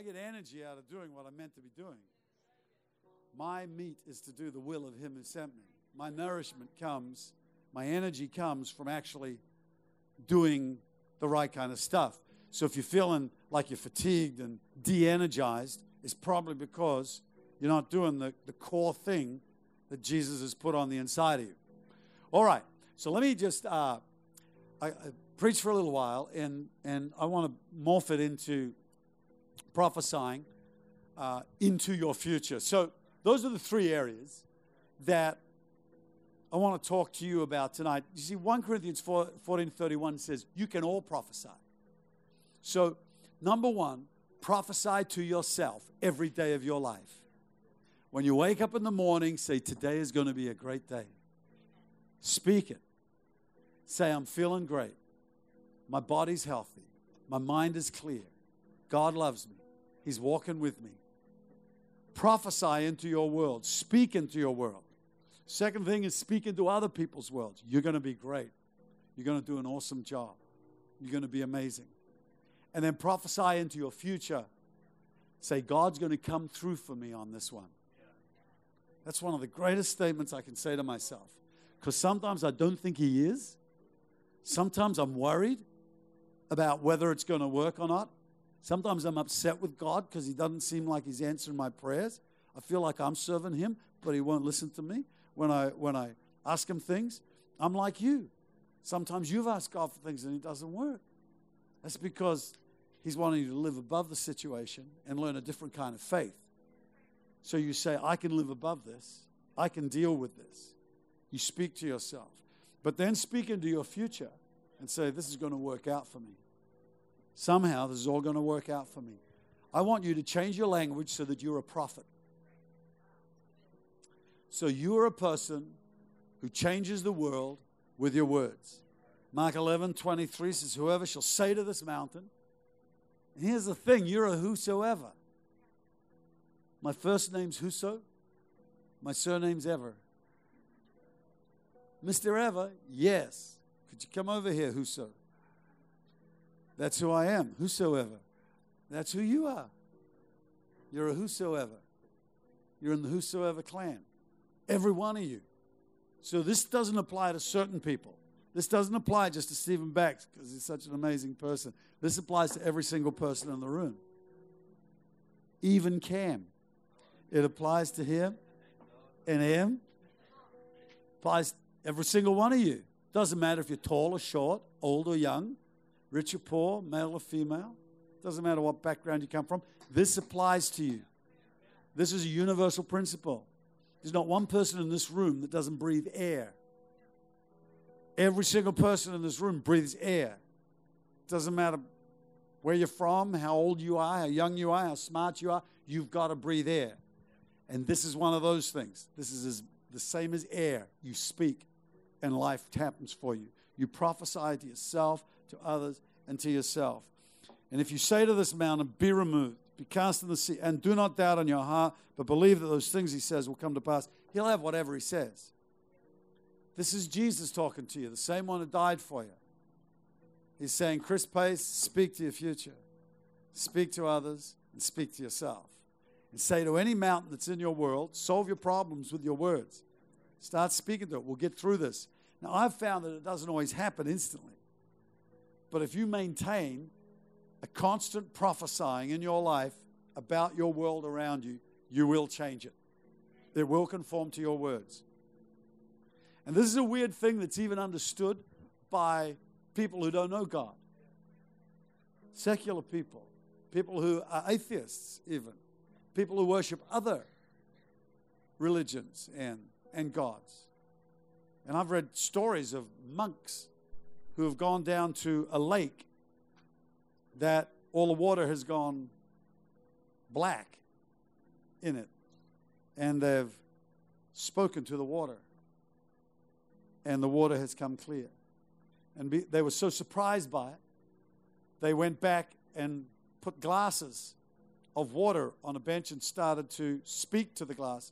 I get energy out of doing what I'm meant to be doing. My meat is to do the will of Him who sent me. My nourishment comes, my energy comes from actually doing the right kind of stuff. So if you're feeling like you're fatigued and de energized, it's probably because you're not doing the, the core thing that Jesus has put on the inside of you. All right, so let me just uh, I, I preach for a little while, and, and I want to morph it into prophesying uh, into your future. So those are the three areas that I want to talk to you about tonight. You see, 1 Corinthians 4, 14 31 says, You can all prophesy. So, number one, prophesy to yourself every day of your life. When you wake up in the morning, say, Today is going to be a great day. Speak it. Say, I'm feeling great. My body's healthy. My mind is clear. God loves me. He's walking with me. Prophesy into your world. Speak into your world. Second thing is speak into other people's worlds. You're going to be great. You're going to do an awesome job. You're going to be amazing. And then prophesy into your future. Say, God's going to come through for me on this one. That's one of the greatest statements I can say to myself. Because sometimes I don't think He is. Sometimes I'm worried about whether it's going to work or not. Sometimes I'm upset with God because He doesn't seem like He's answering my prayers. I feel like I'm serving Him, but He won't listen to me when I, when I ask Him things. I'm like you. Sometimes you've asked God for things and it doesn't work. That's because He's wanting you to live above the situation and learn a different kind of faith. So you say, I can live above this, I can deal with this. You speak to yourself. But then speak into your future and say, This is going to work out for me. Somehow, this is all going to work out for me. I want you to change your language so that you're a prophet. So you are a person who changes the world with your words. Mark 11, 23 says, Whoever shall say to this mountain, and here's the thing you're a whosoever. My first name's Whoso, my surname's Ever. Mr. Ever, yes. Could you come over here, Whoso? That's who I am, whosoever. That's who you are. You're a whosoever. You're in the whosoever clan. Every one of you. So this doesn't apply to certain people. This doesn't apply just to Stephen Bax because he's such an amazing person. This applies to every single person in the room. Even Cam. It applies to him and him. Applies every single one of you. Doesn't matter if you're tall or short, old or young, rich or poor, male or female. Doesn't matter what background you come from. This applies to you. This is a universal principle. There's not one person in this room that doesn't breathe air. Every single person in this room breathes air. Doesn't matter where you're from, how old you are, how young you are, how smart you are, you've got to breathe air. And this is one of those things. This is as, the same as air. You speak, and life happens for you. You prophesy to yourself, to others, and to yourself. And if you say to this mountain, Be removed, be cast in the sea, and do not doubt in your heart, but believe that those things he says will come to pass, he'll have whatever he says. This is Jesus talking to you, the same one who died for you. He's saying, Chris Pace, speak to your future, speak to others, and speak to yourself. And say to any mountain that's in your world, solve your problems with your words. Start speaking to it. We'll get through this. Now, I've found that it doesn't always happen instantly. But if you maintain a constant prophesying in your life about your world around you, you will change it. It will conform to your words. And this is a weird thing that's even understood by people who don't know God. Secular people, people who are atheists, even, people who worship other religions and, and gods. And I've read stories of monks who have gone down to a lake that all the water has gone black in it. And they've spoken to the water. And the water has come clear. And be, they were so surprised by it, they went back and put glasses of water on a bench and started to speak to the glass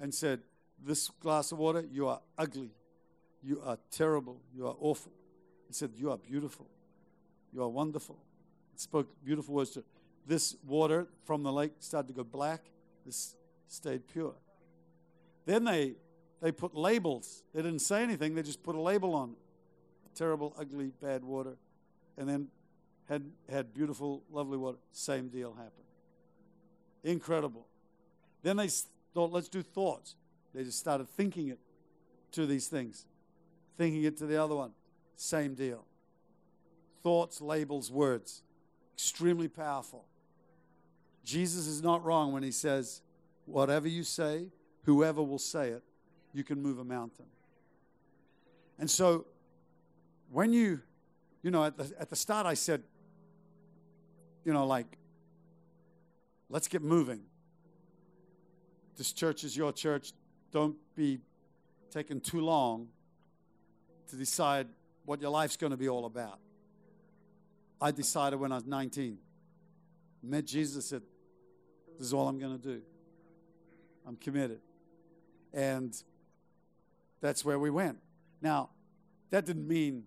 and said, This glass of water, you are ugly. You are terrible. You are awful. He said, You are beautiful. You are wonderful spoke beautiful words to this water from the lake started to go black. This stayed pure. Then they they put labels. They didn't say anything. They just put a label on it. Terrible, ugly, bad water, and then had had beautiful, lovely water. Same deal happened. Incredible. Then they thought, let's do thoughts. They just started thinking it to these things, thinking it to the other one. Same deal. Thoughts, labels, words. Extremely powerful. Jesus is not wrong when he says, whatever you say, whoever will say it, you can move a mountain. And so when you, you know, at the, at the start I said, you know, like, let's get moving. This church is your church. Don't be taking too long to decide what your life's going to be all about. I decided when I was 19, met Jesus, said, This is all I'm going to do. I'm committed. And that's where we went. Now, that didn't mean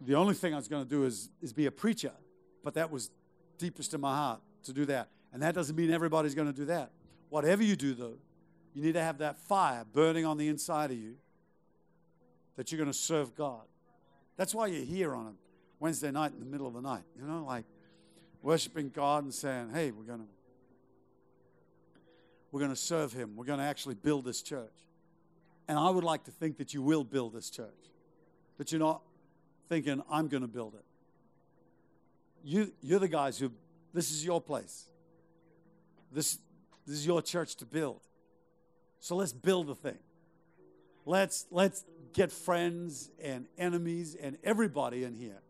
the only thing I was going to do is, is be a preacher, but that was deepest in my heart to do that. And that doesn't mean everybody's going to do that. Whatever you do, though, you need to have that fire burning on the inside of you that you're going to serve God. That's why you're here on a Wednesday night in the middle of the night, you know, like worshiping God and saying, hey, we're going to. We're going to serve him. We're going to actually build this church. And I would like to think that you will build this church. That you're not thinking, I'm going to build it. You, you're the guys who, this is your place. This, this is your church to build. So let's build the thing. Let's, let's get friends and enemies and everybody in here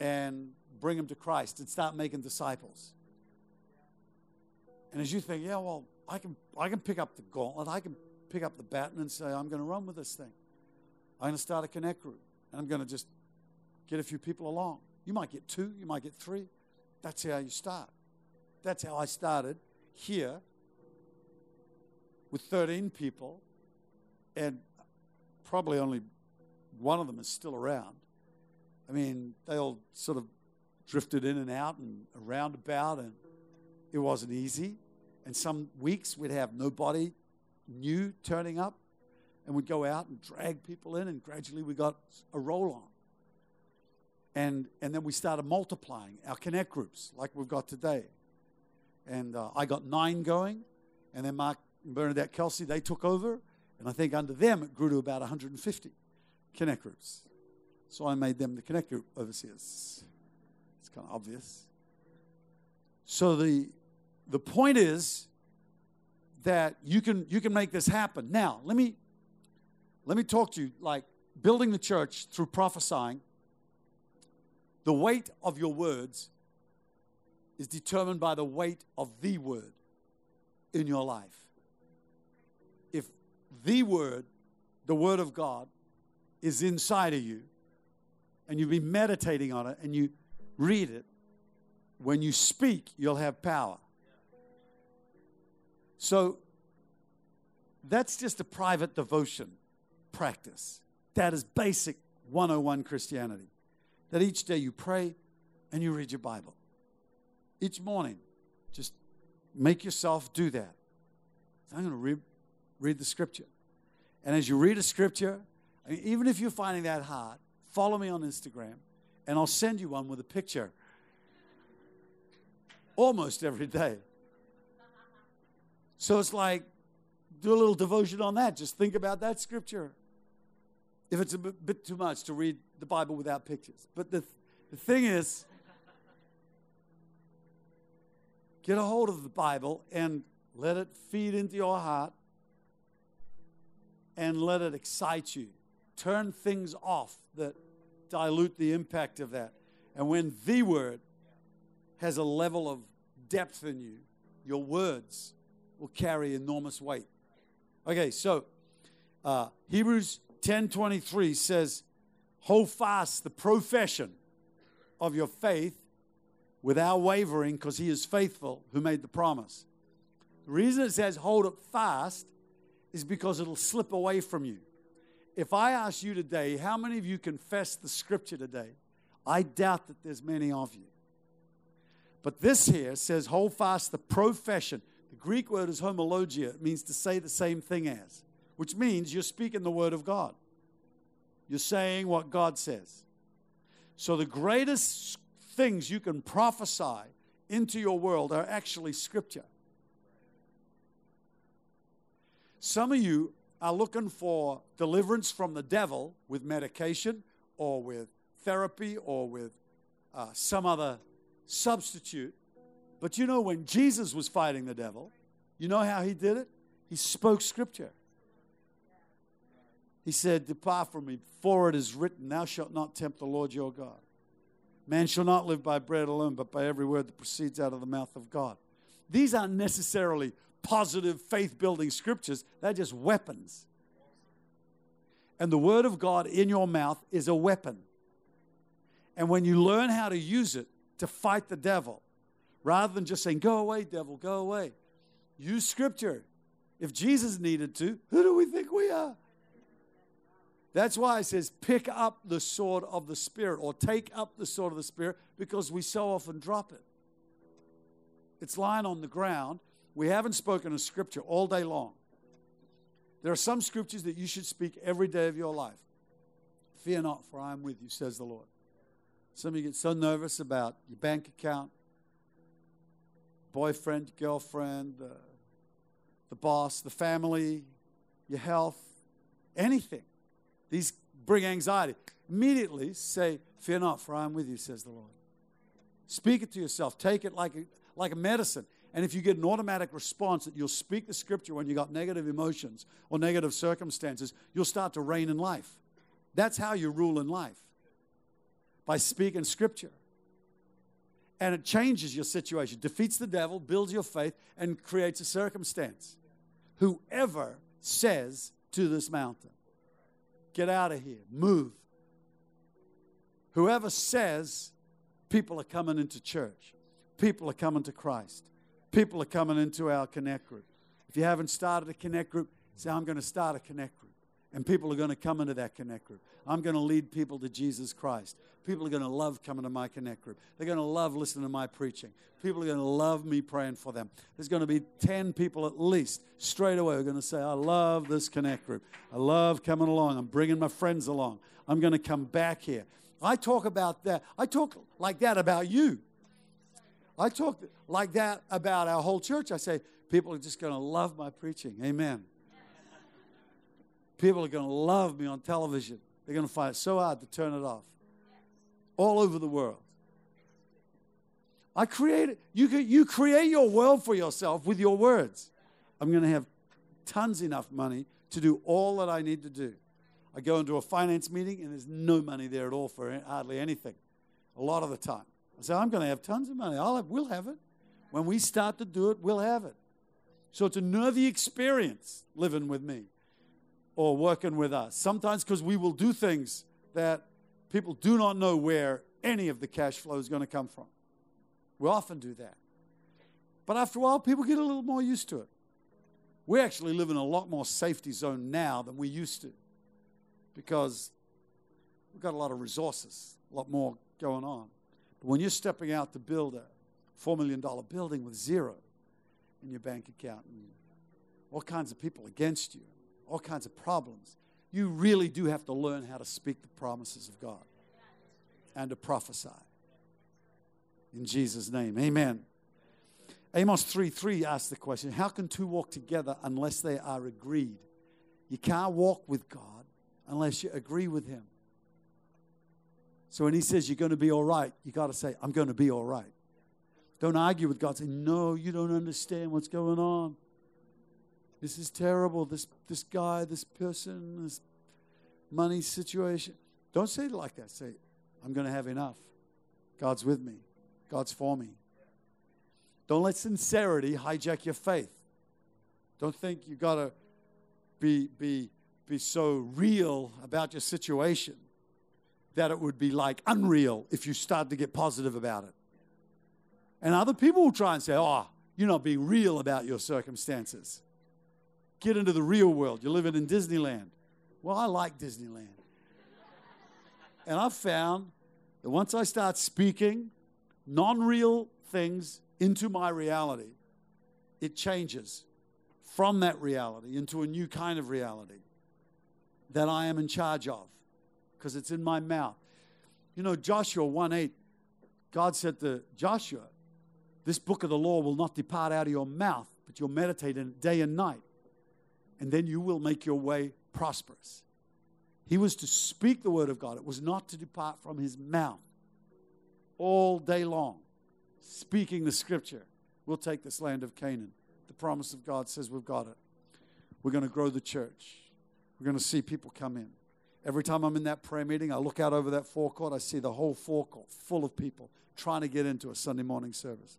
and bring them to Christ and start making disciples. And as you think, yeah, well, I can, I can pick up the gauntlet, I can pick up the baton and say, I'm going to run with this thing. I'm going to start a connect group, and I'm going to just get a few people along. You might get two, you might get three. That's how you start. That's how I started here with 13 people, and probably only one of them is still around. I mean, they all sort of drifted in and out and around about, and it wasn't easy. And some weeks we'd have nobody new turning up, and we'd go out and drag people in, and gradually we got a roll on. And, and then we started multiplying our connect groups like we've got today. And uh, I got nine going, and then Mark and Bernadette Kelsey, they took over, and I think under them it grew to about 150 connect groups. So I made them the connect group overseers. It's kind of obvious. So the, the point is that you can you can make this happen. Now, let me let me talk to you like building the church through prophesying. The weight of your words is determined by the weight of the word in your life. The word, the word of God, is inside of you, and you've been meditating on it and you read it, when you speak, you'll have power. So that's just a private devotion practice. That is basic 101 Christianity. That each day you pray and you read your Bible. Each morning, just make yourself do that. I'm going to read, read the scripture. And as you read a scripture, even if you're finding that hard, follow me on Instagram and I'll send you one with a picture almost every day. So it's like, do a little devotion on that. Just think about that scripture. If it's a bit too much to read the Bible without pictures. But the, the thing is, get a hold of the Bible and let it feed into your heart and let it excite you. Turn things off that dilute the impact of that. And when the word has a level of depth in you, your words will carry enormous weight. Okay, so uh, Hebrews 10:23 says, "Hold fast the profession of your faith without wavering, because He is faithful who made the promise." The reason it says hold it fast is because it'll slip away from you. If I ask you today, how many of you confess the Scripture today? I doubt that there's many of you. But this here says, hold fast the profession. The Greek word is homologia. It means to say the same thing as, which means you're speaking the word of God. You're saying what God says. So the greatest things you can prophesy into your world are actually scripture. Some of you are looking for deliverance from the devil with medication or with therapy or with uh, some other substitute. But you know, when Jesus was fighting the devil, you know how he did it? He spoke scripture. He said, Depart from me, for it is written, Thou shalt not tempt the Lord your God. Man shall not live by bread alone, but by every word that proceeds out of the mouth of God. These aren't necessarily positive faith building scriptures, they're just weapons. And the word of God in your mouth is a weapon. And when you learn how to use it to fight the devil, rather than just saying, Go away, devil, go away, use scripture. If Jesus needed to, who do we think we are? That's why it says, pick up the sword of the Spirit or take up the sword of the Spirit because we so often drop it. It's lying on the ground. We haven't spoken a scripture all day long. There are some scriptures that you should speak every day of your life. Fear not, for I am with you, says the Lord. Some of you get so nervous about your bank account, boyfriend, girlfriend, uh, the boss, the family, your health, anything. These bring anxiety. Immediately say, Fear not, for I am with you, says the Lord. Speak it to yourself. Take it like a, like a medicine. And if you get an automatic response that you'll speak the scripture when you got negative emotions or negative circumstances, you'll start to reign in life. That's how you rule in life by speaking scripture. And it changes your situation, defeats the devil, builds your faith, and creates a circumstance. Whoever says to this mountain, Get out of here. Move. Whoever says people are coming into church, people are coming to Christ, people are coming into our connect group. If you haven't started a connect group, say, I'm going to start a connect group. And people are going to come into that connect group. I'm going to lead people to Jesus Christ. People are going to love coming to my connect group. They're going to love listening to my preaching. People are going to love me praying for them. There's going to be 10 people at least straight away who are going to say, I love this connect group. I love coming along. I'm bringing my friends along. I'm going to come back here. I talk about that. I talk like that about you. I talk like that about our whole church. I say, people are just going to love my preaching. Amen. People are going to love me on television. They're going to find it so hard to turn it off. All over the world. I created, you, you create your world for yourself with your words. I'm going to have tons enough money to do all that I need to do. I go into a finance meeting and there's no money there at all for hardly anything. A lot of the time. I I'm going to have tons of money. I'll have, we'll have it. When we start to do it, we'll have it. So it's a nervy experience living with me or working with us. Sometimes because we will do things that people do not know where any of the cash flow is going to come from. We often do that. But after a while, people get a little more used to it. We actually live in a lot more safety zone now than we used to because we've got a lot of resources, a lot more going on. When you're stepping out to build a $4 million building with zero in your bank account and all kinds of people against you, all kinds of problems. You really do have to learn how to speak the promises of God and to prophesy. In Jesus' name, amen. Amos 3 3 asks the question How can two walk together unless they are agreed? You can't walk with God unless you agree with Him. So when He says you're going to be all right, you got to say, I'm going to be all right. Don't argue with God. Say, No, you don't understand what's going on. This is terrible. This, this guy, this person, this money situation. Don't say it like that. Say, I'm going to have enough. God's with me, God's for me. Don't let sincerity hijack your faith. Don't think you've got to be, be, be so real about your situation that it would be like unreal if you start to get positive about it. And other people will try and say, oh, you're not being real about your circumstances. Get into the real world. You're living in Disneyland. Well, I like Disneyland. And I've found that once I start speaking non real things into my reality, it changes from that reality into a new kind of reality that I am in charge of because it's in my mouth. You know, Joshua 1 8, God said to Joshua, This book of the law will not depart out of your mouth, but you'll meditate in it day and night, and then you will make your way prosperous. He was to speak the word of God, it was not to depart from his mouth all day long, speaking the scripture. We'll take this land of Canaan. The promise of God says we've got it. We're going to grow the church. We're going to see people come in. Every time I'm in that prayer meeting, I look out over that forecourt, I see the whole forecourt full of people trying to get into a Sunday morning service.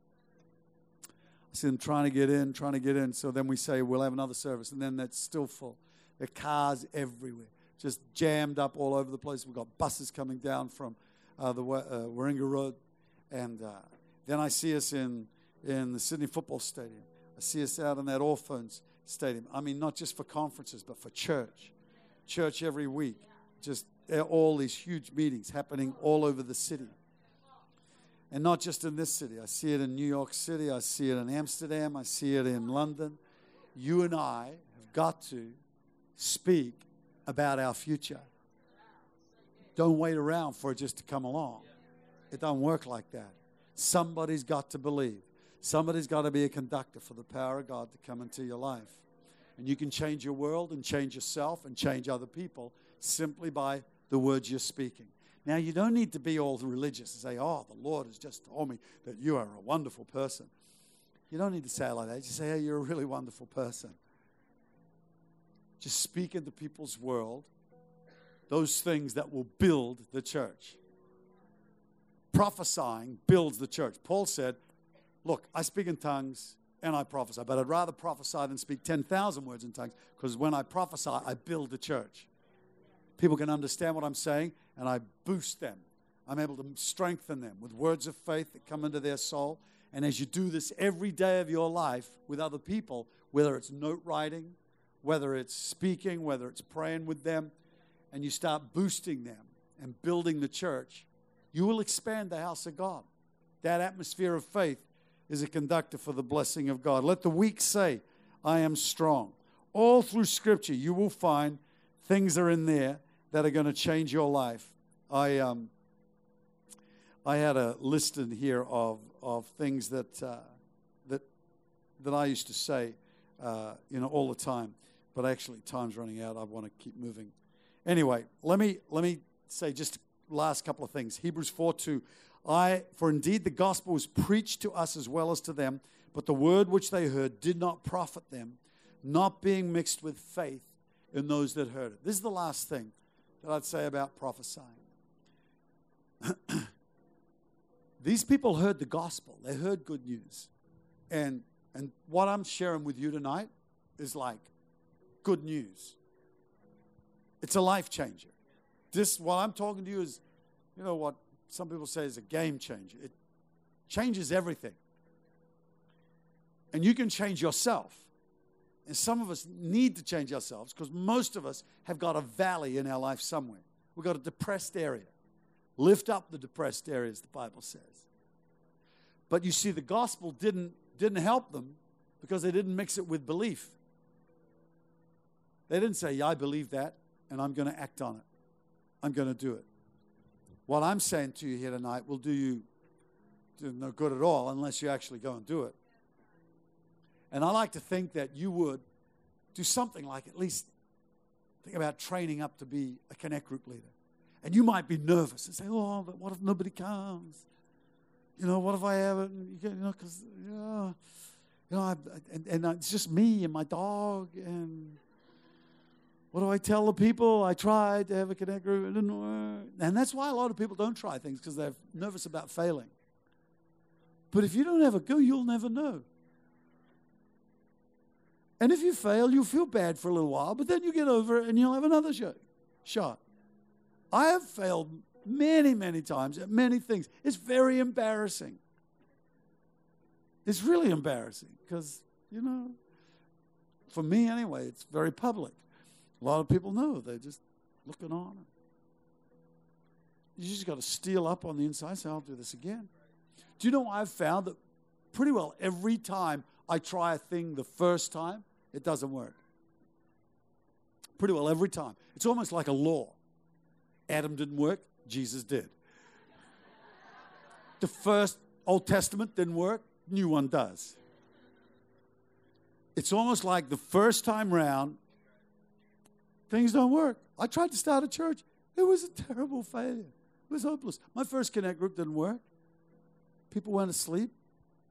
I see them trying to get in, trying to get in. So then we say, we'll have another service. And then that's still full. Are cars everywhere, just jammed up all over the place. We've got buses coming down from uh, the uh, Warringah Road. And uh, then I see us in, in the Sydney Football Stadium. I see us out in that Allphones Stadium. I mean, not just for conferences, but for church. Church every week. Just eh, all these huge meetings happening all over the city. And not just in this city. I see it in New York City. I see it in Amsterdam. I see it in London. You and I have got to speak about our future. Don't wait around for it just to come along. It don't work like that. Somebody's got to believe. Somebody's got to be a conductor for the power of God to come into your life. And you can change your world and change yourself and change other people simply by the words you're speaking. Now, you don't need to be all religious and say, Oh, the Lord has just told me that you are a wonderful person. You don't need to say it like that. You say, Hey, you're a really wonderful person. Just speak into people's world those things that will build the church. Prophesying builds the church. Paul said, Look, I speak in tongues and I prophesy, but I'd rather prophesy than speak 10,000 words in tongues because when I prophesy, I build the church. People can understand what I'm saying and I boost them. I'm able to strengthen them with words of faith that come into their soul. And as you do this every day of your life with other people, whether it's note writing, whether it's speaking, whether it's praying with them, and you start boosting them and building the church, you will expand the house of God. That atmosphere of faith is a conductor for the blessing of God. Let the weak say, I am strong. All through Scripture, you will find things are in there that are going to change your life. I, um, I had a list in here of, of things that, uh, that, that I used to say, uh, you know, all the time. But actually, time's running out. I want to keep moving. Anyway, let me, let me say just last couple of things. Hebrews 4 2. I, for indeed the gospel was preached to us as well as to them, but the word which they heard did not profit them, not being mixed with faith in those that heard it. This is the last thing that I'd say about prophesying. These people heard the gospel, they heard good news. And, and what I'm sharing with you tonight is like good news. It's a life changer. This, what I'm talking to you is, you know, what some people say is a game changer. It changes everything. And you can change yourself. And some of us need to change ourselves because most of us have got a valley in our life somewhere. We've got a depressed area. Lift up the depressed areas, the Bible says. But you see, the gospel didn't, didn't help them because they didn't mix it with belief. They didn't say, Yeah, I believe that, and I'm going to act on it. I'm going to do it. What I'm saying to you here tonight will do you no good at all unless you actually go and do it. And I like to think that you would do something like at least think about training up to be a Connect group leader. And you might be nervous and say, oh, but what if nobody comes? You know, what if I haven't? You know, because, you know, you know I, and, and it's just me and my dog and what do I tell the people? I tried to have a connect group, it didn't work. And that's why a lot of people don't try things because they're nervous about failing. But if you don't ever go, you'll never know. And if you fail, you'll feel bad for a little while, but then you get over it and you'll have another shot. I have failed many, many times at many things. It's very embarrassing. It's really embarrassing because, you know, for me anyway, it's very public. A lot of people know. They're just looking on. You just got to steel up on the inside say, I'll do this again. Do you know I've found that pretty well every time I try a thing the first time, it doesn't work. Pretty well every time. It's almost like a law. Adam didn't work, Jesus did. The first Old Testament didn't work, new one does. It's almost like the first time round, things don't work. I tried to start a church, it was a terrible failure. It was hopeless. My first connect group didn't work. People went to sleep,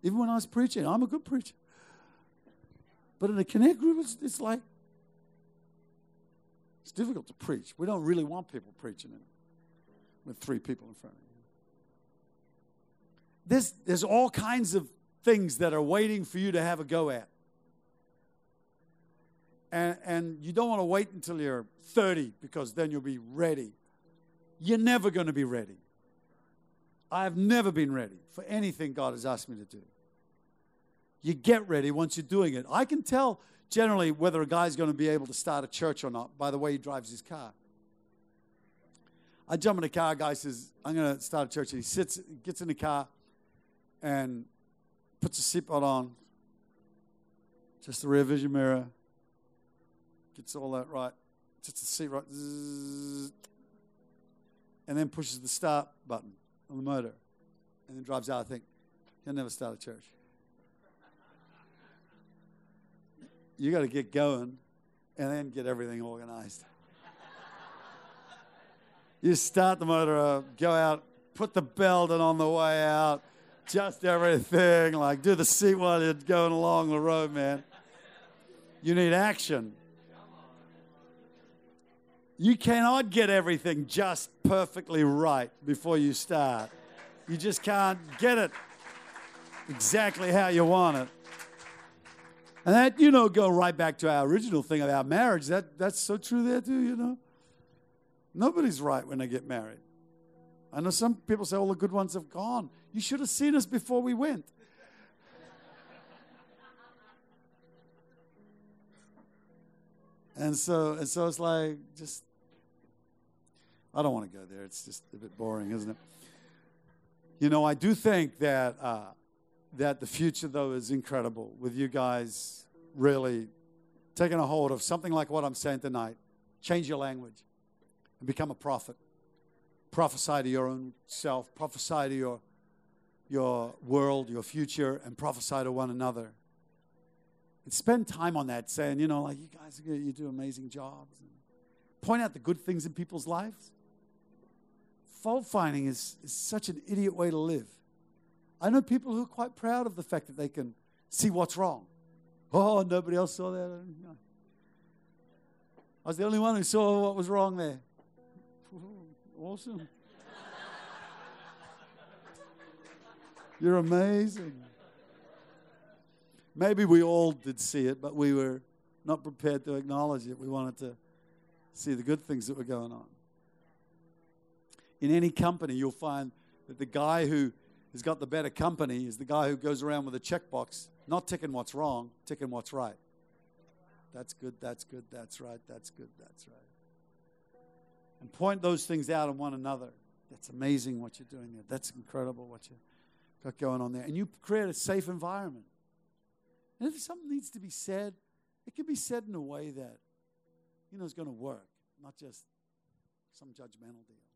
even when I was preaching. I'm a good preacher. But in a connect group, it's, it's like, it's difficult to preach. We don't really want people preaching in with three people in front of you. There's, there's all kinds of things that are waiting for you to have a go at. And, and you don't want to wait until you're 30 because then you'll be ready. You're never going to be ready. I've never been ready for anything God has asked me to do. You get ready once you're doing it. I can tell generally whether a guy's going to be able to start a church or not by the way he drives his car. I jump in the car, guy says, I'm going to start a church. And he sits, gets in the car and puts a seatbelt on, just the rear vision mirror, gets all that right, just the seat right, and then pushes the start button on the motor and then drives out. I think, he'll never start a church. You got to get going and then get everything organized. you start the motor up, go out, put the belt in on the way out, just everything, like do the seat while you're going along the road, man. You need action. You cannot get everything just perfectly right before you start. You just can't get it exactly how you want it. And that, you know, go right back to our original thing about marriage. That, that's so true there, too, you know. Nobody's right when they get married. I know some people say all the good ones have gone. You should have seen us before we went. and so, and so it's like just I don't want to go there. It's just a bit boring, isn't it? You know, I do think that uh, that the future though is incredible with you guys really taking a hold of something like what I'm saying tonight. Change your language and become a prophet. Prophesy to your own self. Prophesy to your your world, your future, and prophesy to one another. And spend time on that, saying, you know, like you guys, you do amazing jobs. And point out the good things in people's lives fault finding is, is such an idiot way to live. I know people who are quite proud of the fact that they can see what's wrong. Oh, nobody else saw that. I was the only one who saw what was wrong there. Awesome. You're amazing. Maybe we all did see it, but we were not prepared to acknowledge it. We wanted to see the good things that were going on in any company, you'll find that the guy who has got the better company is the guy who goes around with a checkbox, not ticking what's wrong, ticking what's right. That's good, that's good, that's right, that's good, that's right. And point those things out on one another. That's amazing what you're doing there. That's incredible what you've got going on there. And you create a safe environment. And if something needs to be said, it can be said in a way that, you know, is going to work, not just some judgmental deal.